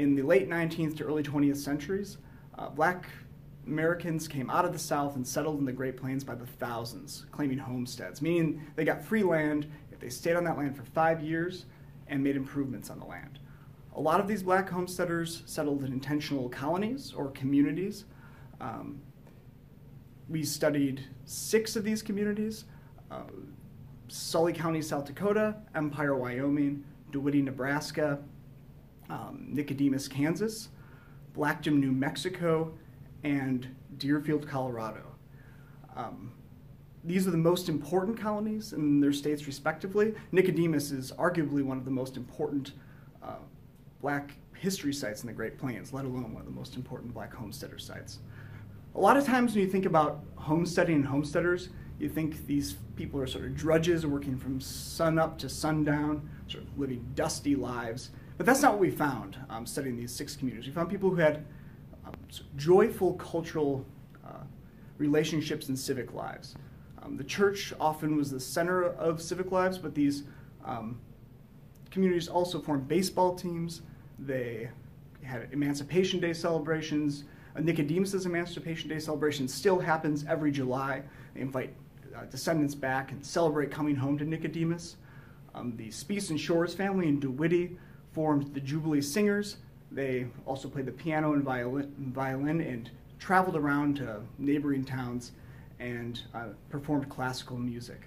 In the late 19th to early 20th centuries, uh, black Americans came out of the South and settled in the Great Plains by the thousands, claiming homesteads, meaning they got free land if they stayed on that land for five years and made improvements on the land. A lot of these black homesteaders settled in intentional colonies or communities. Um, we studied six of these communities uh, Sully County, South Dakota, Empire, Wyoming, DeWitty, Nebraska, um, Nicodemus, Kansas, Blackdom, New Mexico, and Dearfield, Colorado. Um, these are the most important colonies in their states, respectively. Nicodemus is arguably one of the most important uh, black history sites in the Great Plains, let alone one of the most important black homesteader sites. A lot of times when you think about homesteading and homesteaders, you think these people are sort of drudges working from sun up to sundown, sort of living dusty lives. But that's not what we found um, studying these six communities. We found people who had um, joyful cultural uh, relationships and civic lives. Um, the church often was the center of civic lives, but these um, communities also formed baseball teams. They had Emancipation Day celebrations. Uh, Nicodemus's Emancipation Day celebration still happens every July. They invite uh, descendants back and celebrate coming home to Nicodemus. Um, the Speese and Shores family in DeWitty formed the Jubilee Singers. They also played the piano and violin, violin and traveled around to neighboring towns and uh, performed classical music.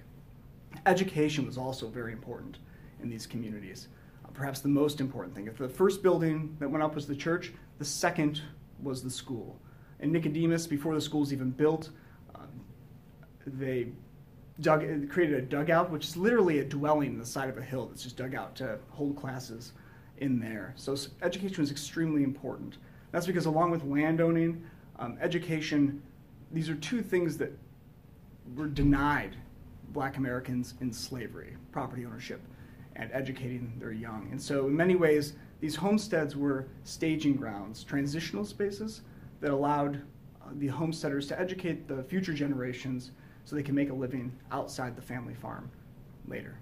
Education was also very important in these communities. Uh, perhaps the most important thing. If the first building that went up was the church, the second was the school. And Nicodemus, before the school was even built, uh, they dug, created a dugout, which is literally a dwelling in the side of a hill that's just dug out to hold classes in there. So education was extremely important. That's because along with landowning, um, education, these are two things that were denied black Americans in slavery, property ownership and educating their young. And so in many ways, these homesteads were staging grounds, transitional spaces that allowed uh, the homesteaders to educate the future generations so they can make a living outside the family farm later.